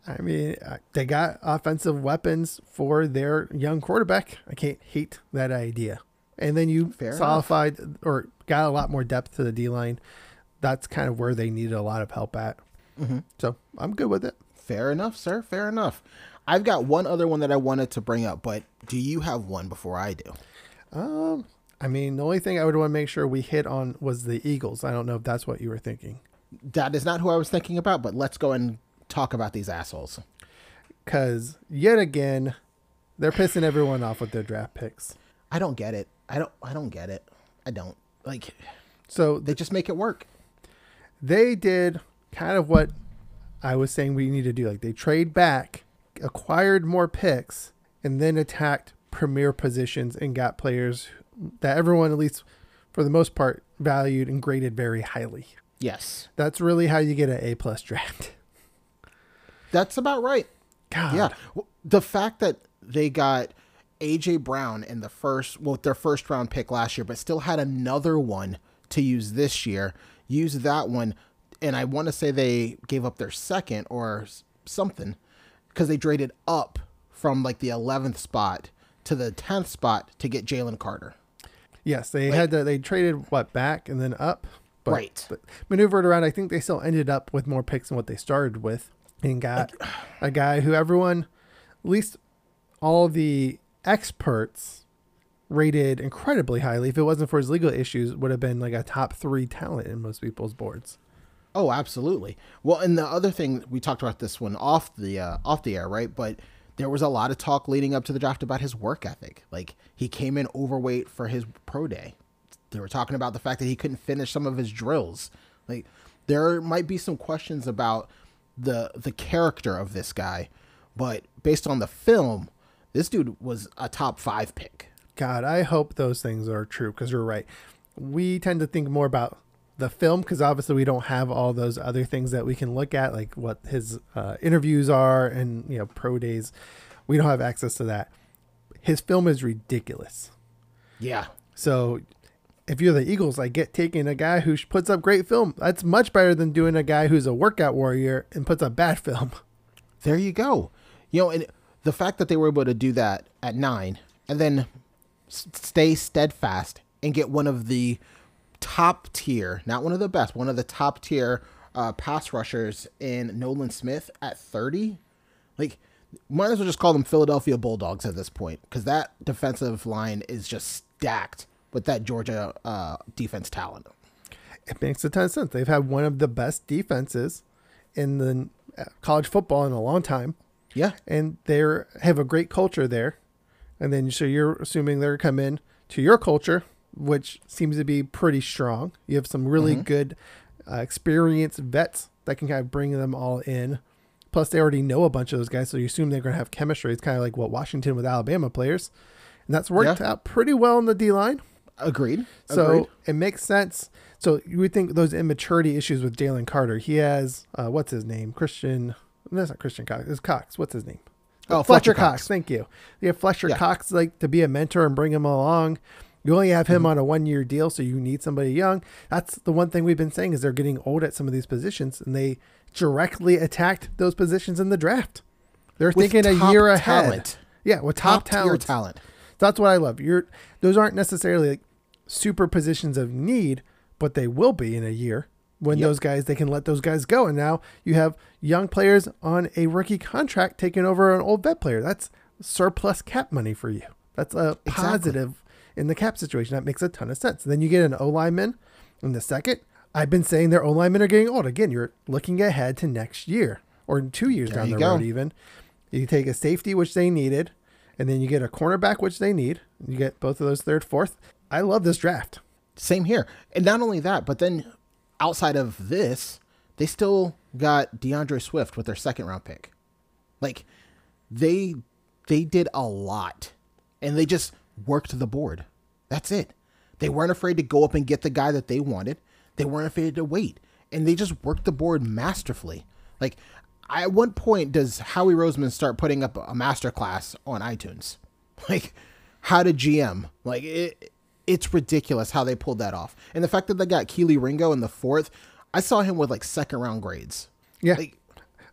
I mean, uh, they got offensive weapons for their young quarterback. I can't hate that idea. And then you Fair solidified or got a lot more depth to the D line. That's kind of where they needed a lot of help at. Mm-hmm. So I'm good with it. Fair enough, sir. Fair enough. I've got one other one that I wanted to bring up, but do you have one before I do? Um, I mean, the only thing I would want to make sure we hit on was the Eagles. I don't know if that's what you were thinking. That is not who I was thinking about, but let's go and talk about these assholes. Because yet again, they're pissing everyone off with their draft picks. I don't get it. I don't. I don't get it. I don't like. So They just make it work. they did kind of what I was saying we need to do. Like they trade back, acquired more picks, and then attacked premier positions and got players that everyone, at least for the most part, valued and graded very highly. Yes, That's really how you get an A plus draft. That's about right. God. Yeah, the fact that they got AJ Brown in the first, well, their first round pick last year, but still had another one to use this year. Use that one, and I want to say they gave up their second or something because they traded up from like the 11th spot to the 10th spot to get Jalen Carter. Yes, they had to. They traded what back and then up, but, Right. But maneuvered around. I think they still ended up with more picks than what they started with, and got (sighs) a guy who everyone, at least all the experts, rated incredibly highly. If it wasn't for his legal issues, would have been like a top three talent in most people's boards. Oh, absolutely. Well, and the other thing we talked about this one off the uh, off the air, right? But there was a lot of talk leading up to the draft about his work ethic. Like he came in overweight for his pro day. They were talking about the fact that he couldn't finish some of his drills. Like there might be some questions about the the character of this guy, but based on the film, this dude was a top 5 pick. God, I hope those things are true because you're right. We tend to think more about the film because obviously we don't have all those other things that we can look at, like what his uh, interviews are and you know pro days. We don't have access to that. His film is ridiculous. Yeah. So if you're the Eagles, I get taking a guy who puts up great film. That's much better than doing a guy who's a workout warrior and puts up bad film. (laughs) There you go. You know, and the fact that they were able to do that at nine and then stay steadfast and get one of the top tier, not one of the best, one of the top tier uh, pass rushers in Nolan Smith at 30. Like, might as well just call them Philadelphia Bulldogs at this point because that defensive line is just stacked with that Georgia uh, defense talent. it makes a ton of sense. They've had one of the best defenses in the uh, college football in a long time, Yeah. and they have a great culture there. And then so you're assuming they're come in to your culture, which seems to be pretty strong. You have some really good, uh, experienced vets that can kind of bring them all in. Plus, they already know a bunch of those guys, so you assume they're going to have chemistry. It's kind of like what Washington with Alabama players, and that's worked Yeah. out pretty well in the D line. Agreed. So Agreed. it makes sense. So you would think those immaturity issues with Jalen Carter. He has uh, what's his name? Christian. That's not Christian Cox. It's Cox. What's his name? Oh, Fletcher, Fletcher Cox. Cox. Thank you. You have Fletcher Yeah. Cox like to be a mentor and bring him along. You only have Mm-hmm. him on a one year deal, so you need somebody young. That's the one thing we've been saying is they're getting old at some of these positions, and they directly attacked those positions in the draft. They're With thinking a year ahead. talent. Yeah, with top, top tier talent. That's what I love. You're those aren't necessarily like super positions of need, but they will be in a year when Yep. those guys they can let those guys go. And now you have young players on a rookie contract taking over an old vet player. That's surplus cap money for you. That's a positive in the cap situation. That makes a ton of sense. then you get an O lineman in the second. I've been saying their O linemen are getting old. Again, you're looking ahead to next year or two years There down the go. road even. You take a safety, which they needed, and then you get a cornerback, which they need. You get both of those third, fourth. I love this draft. Same here. And not only that, but then outside of this, they still got D'Andre Swift with their second round pick. Like they they did a lot and they just worked the board. That's it. They weren't afraid to go up and get the guy that they wanted. They weren't afraid to wait. And they just worked the board masterfully. Like at what point does Howie Roseman start putting up a master class on iTunes? (laughs) Like how to GM. Like it it's ridiculous how they pulled that off. And the fact that they got Kelee Ringo in the fourth, I saw him with like second round grades. Yeah. Like,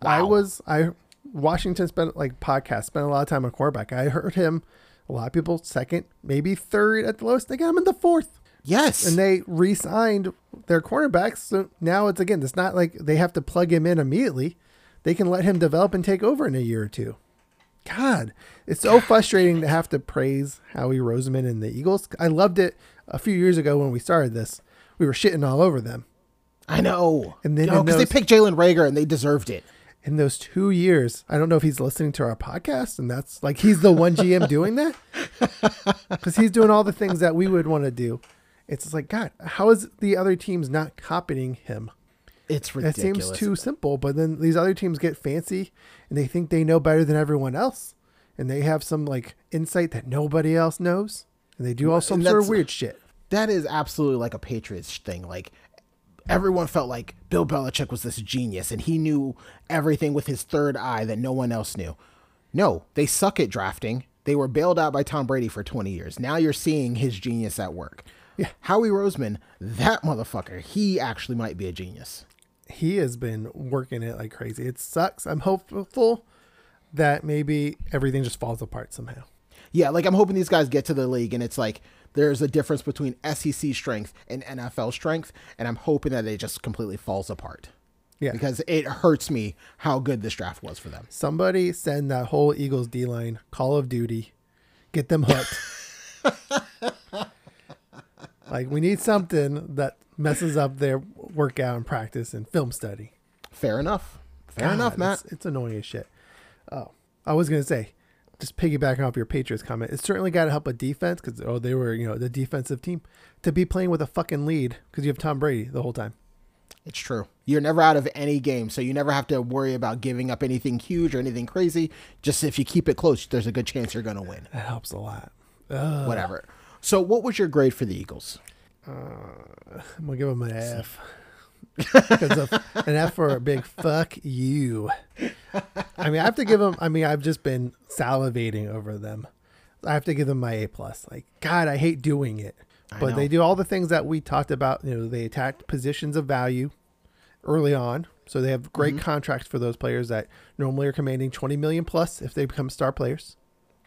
I was I Washington spent like podcast spent a lot of time on quarterback. I heard him a lot of people second, maybe third at the lowest. They got him in the fourth. Yes. And they re-signed their cornerbacks. So now it's again, it's not like they have to plug him in immediately. They can let him develop and take over in a year or two. God, it's so frustrating to have to praise Howie Roseman and the Eagles. I loved it a few years ago when we started this. We were shitting all over them. I know. And then because in they picked Jalen Reagor and they deserved it. In those two years, I don't know if he's listening to our podcast, and that's like he's the one GM doing that (laughs) because he's doing all the things that we would want to do. It's like God, how is the other teams not copying him? It's It ridiculous. seems too simple, but then these other teams get fancy and they think they know better than everyone else, and they have some like insight that nobody else knows, and they do all some sort of weird shit. that is absolutely like a Patriots thing. Like everyone felt like Bill Belichick was this genius and he knew everything with his third eye that no one else knew. No, they suck at drafting. They were bailed out by Tom Brady for 20 years. Now you're seeing his genius at work. Yeah. Howie Roseman, that motherfucker, he actually might be a genius. He has been working it like crazy. It sucks. I'm hopeful that maybe everything just falls apart somehow. Yeah, like I'm hoping these guys get to the league and it's like there's a difference between SEC strength and NFL strength, and I'm hoping that it just completely falls apart. Yeah. Because it hurts me how good this draft was for them. Somebody send that whole Eagles D line Call of Duty, get them hooked. (laughs) like we need something that messes up their workout and practice and film study. Fair enough. Fair God, enough, Matt. It's, it's annoying as shit. Oh, I was gonna say, just piggybacking off your Patriots comment, it's certainly got to help a defense because oh they were you know the defensive team to be playing with a fucking lead because you have Tom Brady the whole time. It's true. You're never out of any game, so you never have to worry about giving up anything huge or anything crazy. Just if you keep it close, there's a good chance you're going to win. That helps a lot. Ugh. Whatever. So, what was your grade for the Eagles? Uh, I'm gonna give him an F. Because of an F for a big fuck you. I mean, I have to give them. I mean, I've just been salivating over them. I have to give them my A plus. Like, God, I hate doing it, but they do all the things that we talked about. You know, they attack positions of value early on, so they have great contracts for those players that normally are commanding 20 million plus if they become star players.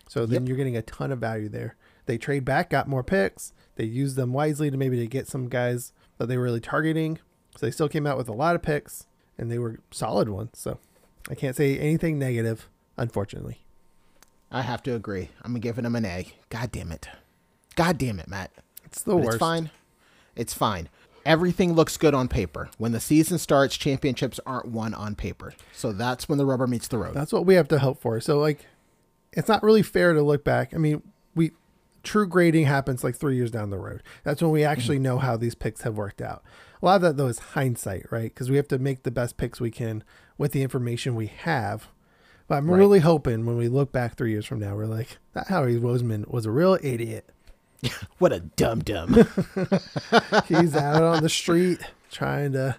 So then Yep. you're getting a ton of value there. They trade back, got more picks. They used them wisely to maybe to get some guys that they were really targeting. So they still came out with a lot of picks, and they were solid ones. So I can't say anything negative, unfortunately. I have to agree. I'm giving them an A. God damn it. God damn it, Matt. It's the But worst. It's fine. It's fine. Everything looks good on paper. When the season starts, championships aren't won on paper. So that's when the rubber meets the road. That's what we have to hope for. So like, it's not really fair to look back. I mean, true grading happens like three years down the road. That's when we mm-hmm. actually know how these picks have worked out. A lot of that though is hindsight, right? Because we have to make the best picks we can with the information we have. But I'm Right. really hoping when we look back three years from now, we're like, that Howie Roseman was a real idiot. (laughs) What a dum dum. (laughs) He's out on the street trying to,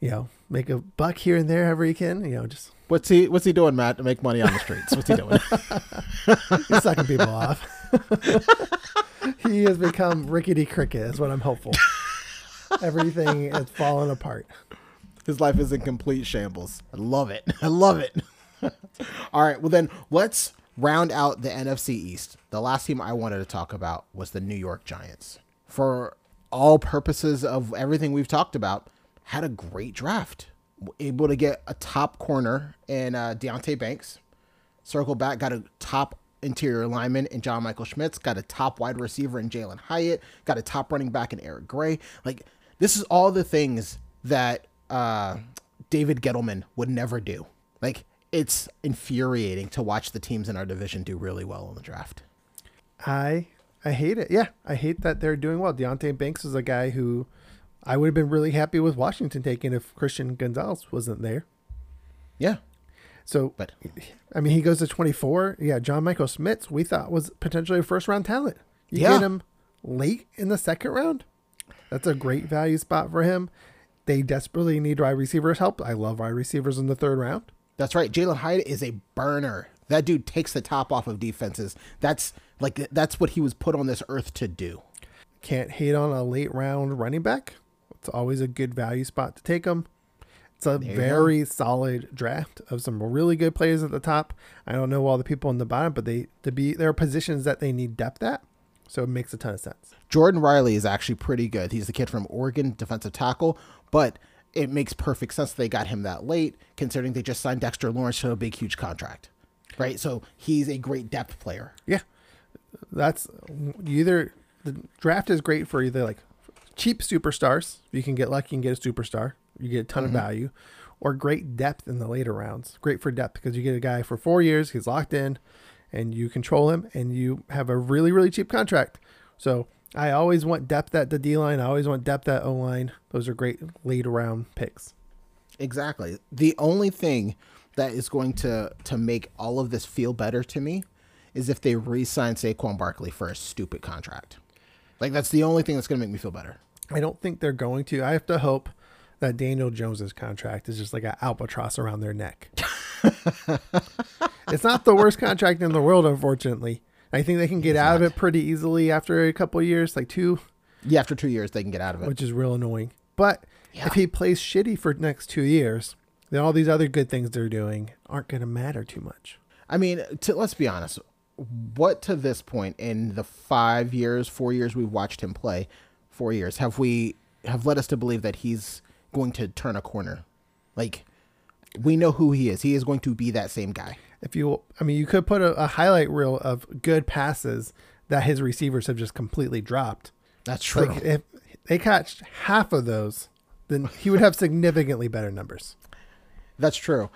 you know, make a buck here and there however he can. You know, just what's he What's he doing, Matt, to make money on the streets? What's he doing? (laughs) He's sucking people off. (laughs) he has become rickety cricket. Is what I'm hopeful. Everything is falling apart. His life is in complete shambles. I love it. (laughs) I love it. (laughs) All right. Well, then let's round out the NFC East. The last team I wanted to talk about was the New York Giants. For all purposes of everything we've talked about, had a great draft. Able to get a top corner in uh, Deonte Banks. Circle back, got a top interior lineman in John Michael Schmitz, got a top wide receiver in Jalin Hyatt, got a top running back in Eric Gray. Like, this is all the things that uh, David Gettleman would never do. Like, it's infuriating to watch the teams in our division do really well in the draft. I I hate it. Yeah, I hate that they're doing well. Deonte Banks is a guy who I would have been really happy with Washington taking if Christian Gonzalez wasn't there. Yeah. So, But- I mean, he goes to 24. Yeah, John Michael Smith, we thought was potentially a first round talent. You Yeah. get him late in the second round. That's a great value spot for him. They desperately need wide receivers help. I love wide receivers in the third round. That's right. Jalin Hyatt is a burner. That dude takes the top off of defenses. That's like that's what he was put on this earth to do. Can't hate on a late round running back. It's always a good value spot to take them. It's a you very solid draft of some really good players at the top. I don't know all the people in the bottom, but they to be there are positions that they need depth at, so it makes a ton of sense. Jordon Riley is actually pretty good. He's the kid from Oregon, defensive tackle. But it makes perfect sense they got him that late, considering they just signed Dexter Lawrence to a big, huge contract. Right? So he's a great depth player. Yeah, that's either the draft is great for either like cheap superstars. You can get lucky and get a superstar. You get a ton Mm-hmm. of value, or great depth in the later rounds. Great for depth because you get a guy for four years. He's locked in, and you control him, and you have a really really cheap contract. So I always want depth at the D line. I always want depth at O line. Those are great late round picks. Exactly. The only thing that is going to to make all of this feel better to me is if they re-sign Saquon Barkley for a stupid contract. Like that's the only thing that's going to make me feel better. I don't think they're going to. I have to hope that Daniel Jones's contract is just like an albatross around their neck. (laughs) it's not the worst contract in the world, unfortunately. I think they can get out of it pretty easily after a couple years, like two, Yeah, after two years they can get out of it. which is real annoying. But Yeah. if he plays shitty for next two years, then all these other good things they're doing aren't going to matter too much. I mean, to, let's be honest. What to this point in the five years, four years we've watched him play, four years have we have led us to believe that he's going to turn a corner? Like we know who he is. He is going to be that same guy. If you, I mean, you could put a, a highlight reel of good passes that his receivers have just completely dropped. That's true. Like if they catch half of those, then he would have significantly better numbers. That's true.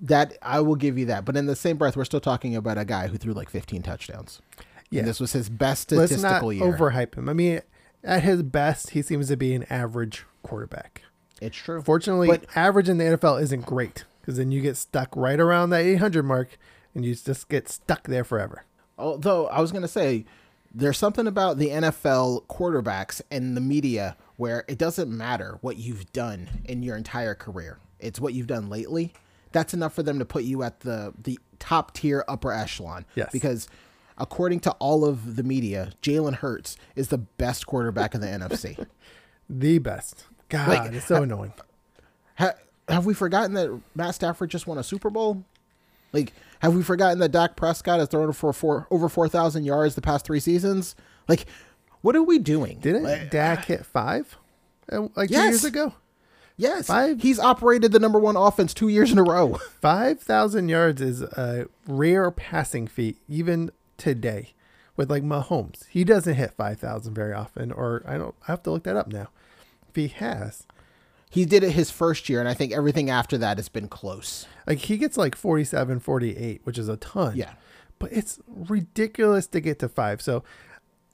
That I will give you that. But in the same breath, we're still talking about a guy who threw like 15 touchdowns. Yeah. And this was his best statistical Let's not statistical year. overhype him. I mean, at his best, he seems to be an average quarterback. It's true. Fortunately, But- average in the NFL isn't great because then you get stuck right around that 800 mark and you just get stuck there forever. Although I was going to say, there's something about the NFL quarterbacks and the media where it doesn't matter what you've done in your entire career. It's what you've done lately. That's enough for them to put you at the the top tier upper echelon. Yes. Because according to all of the media, Jalen Hurts is the best quarterback in the NFC. (laughs) The best. God, Like, it's so annoying. Ha- have we forgotten that Matt Stafford just won a Super Bowl? Like, have we forgotten that Dak Prescott has thrown for four, over 4,000 yards the past three seasons? Like, what are we doing? Didn't Like, Dak hit five uh, like two years ago? Yes. Five- He's operated the number one offense two years in a row. (laughs) 5,000 yards is a rare passing feat, even today, with like Mahomes. He doesn't hit 5,000 very often, or I don't, I have to look that up now. He has, he did it his first year, and I think everything after that has been close. like he gets like 47, 48, which is a ton. Yeah. But it's ridiculous to get to five. So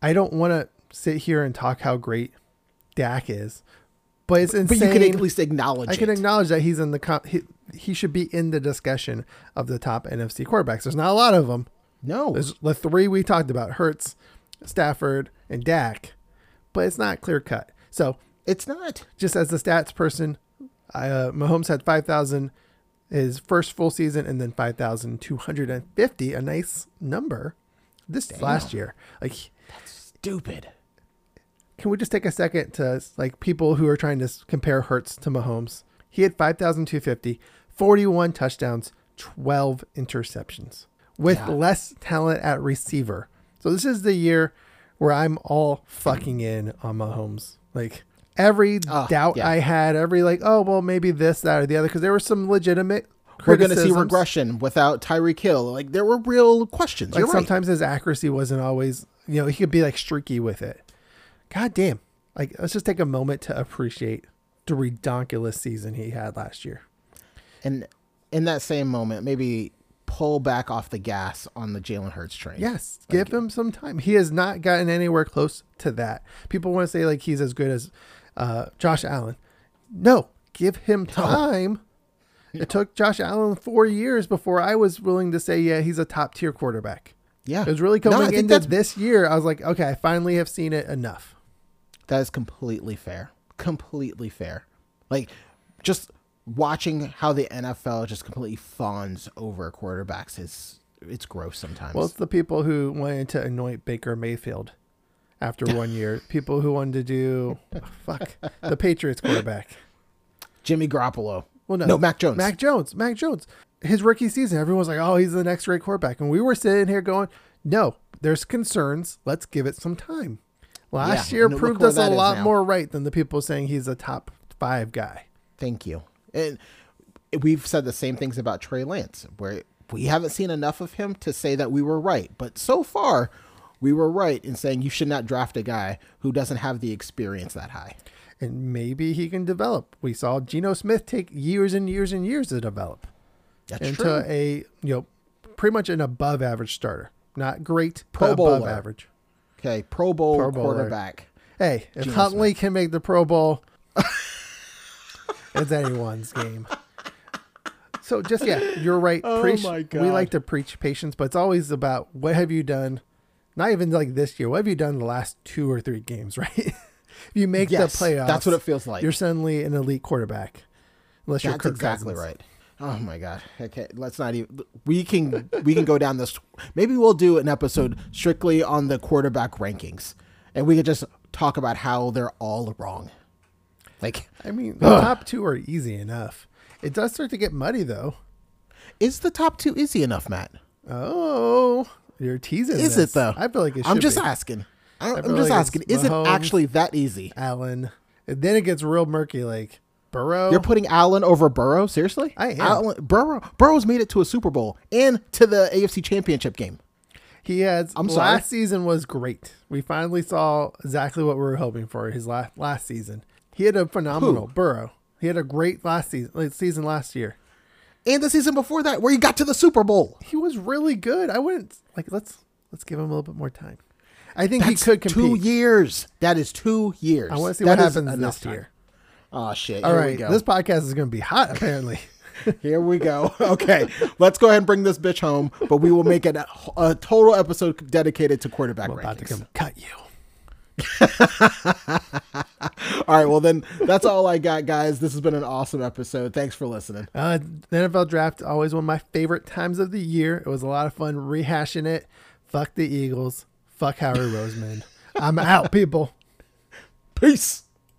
I don't want to sit here and talk how great Dak is, but it's insane. But you can at least acknowledge I can acknowledge that he's in the com- he, he should be in the discussion of the top NFC quarterbacks. There's not a lot of them. no. There's the three we talked about: Hurts, Stafford, and Dak, but it's not clear cut. So, It's not. just as the stats person, I, uh, Mahomes had five thousand his first full season, and then five thousand two hundred and fifty, a nice number. This last year, like, that's Stupid. can we just take a second to like people who are trying to compare Hurts to Mahomes? He had 5,250, 41 touchdowns, 12 interceptions with Yeah. less talent at receiver. So this is the year where I'm all fucking in on Mahomes. Like every Oh, doubt yeah. I had, every like, oh well, maybe this, that, or the other, because there was some legitimate. We're going to see regression without Tyreek Hill. Like, there were real questions. Like You're right. sometimes his accuracy wasn't always, you know, he could be like streaky with it. God damn. Like let's just take a moment to appreciate the redonkulous season he had last year. And in that same moment, maybe pull back off the gas on the Jalen Hurts train. Yes, give him some time. He has not gotten anywhere close to that. People want to say like he's as good as uh, Josh Allen. No, give him (laughs) time. It took Josh Allen four years before I was willing to say, yeah, he's a top tier quarterback. Yeah. It was really No, coming think into that's- this year. I was like, okay, I finally have seen it enough. That is completely fair. Completely fair. Like just watching how the NFL just completely fawns over quarterbacks is it's gross sometimes. Well, it's the people who wanted to anoint Baker Mayfield after one year. People who wanted to do oh, fuck the Patriots quarterback. Jimmy Garoppolo. Well, no, no, Mac Jones. Mac Jones. Mac Jones. His rookie season, everyone was like, "Oh, he's the next great quarterback," and we were sitting here going, "No, there's concerns. Let's give it some time." Last Yeah, year proved us a lot now. more right than the people saying he's a top five guy. Thank you. And we've said the same things about Trey Lance, where we haven't seen enough of him to say that we were right. But so far, we were right in saying you should not draft a guy who doesn't have the experience that high. And maybe he can develop. We saw Geno Smith take years and years and years to develop That's into true. a you know pretty much an above average starter. Not great, Pro but above average. Okay, Pro Bowl Pro quarterback. Hey, if Geno Huntley can make the Pro Bowl, (laughs) it's anyone's game. So just yeah, you're right. (laughs) Oh Preach- We like to preach patience, but it's always about what have you done? Not even like this year. What have you done the last two or three games? (laughs) Right? if you make Yes, the playoffs, that's what it feels like. You're suddenly an elite quarterback, unless you're Kirk exactly Cousins. right. Oh my god. Okay, let's not even. We can we can go down this. Maybe we'll do an episode strictly on the quarterback rankings, and we could just talk about how they're all wrong. Like, I mean, the top two are easy enough. It does start to get muddy though. is the top two easy enough, Matt? Oh, you're teasing. Is this. it though? I feel like it should I'm just be. asking. I- I'm just like asking. Is it actually that easy? Allen. And then it gets real murky. Like Burrow. You're putting Allen over Burrow? Seriously? I am. Allen, Burrow. Burrow's made it to a Super Bowl and to the AFC Championship game. he has. I'm last sorry. Last season was great. We finally saw exactly what we were hoping for. His last last season, he had a phenomenal Burrow. He had a great last season. Season last year. And the season before that, where he got to the Super Bowl. He was really good. I wouldn't like. Let's let's give him a little bit more time. I think That's he could compete. two years. That is two years. I want to see That what happens this time. year. Oh shit! All Here we go. this podcast is going to be hot. (laughs) Apparently. Here we go. Okay, let's go ahead and bring this bitch home. But we will make it a, a total episode dedicated to quarterback I'm about to rankings. come cut you. (laughs) All right. Well, then that's all I got, guys. This has been an awesome episode. Thanks for listening. Uh, the NFL draft always one of my favorite times of the year. It was a lot of fun rehashing it. Fuck the Eagles. Fuck Howie Roseman. I'm out, people. Peace.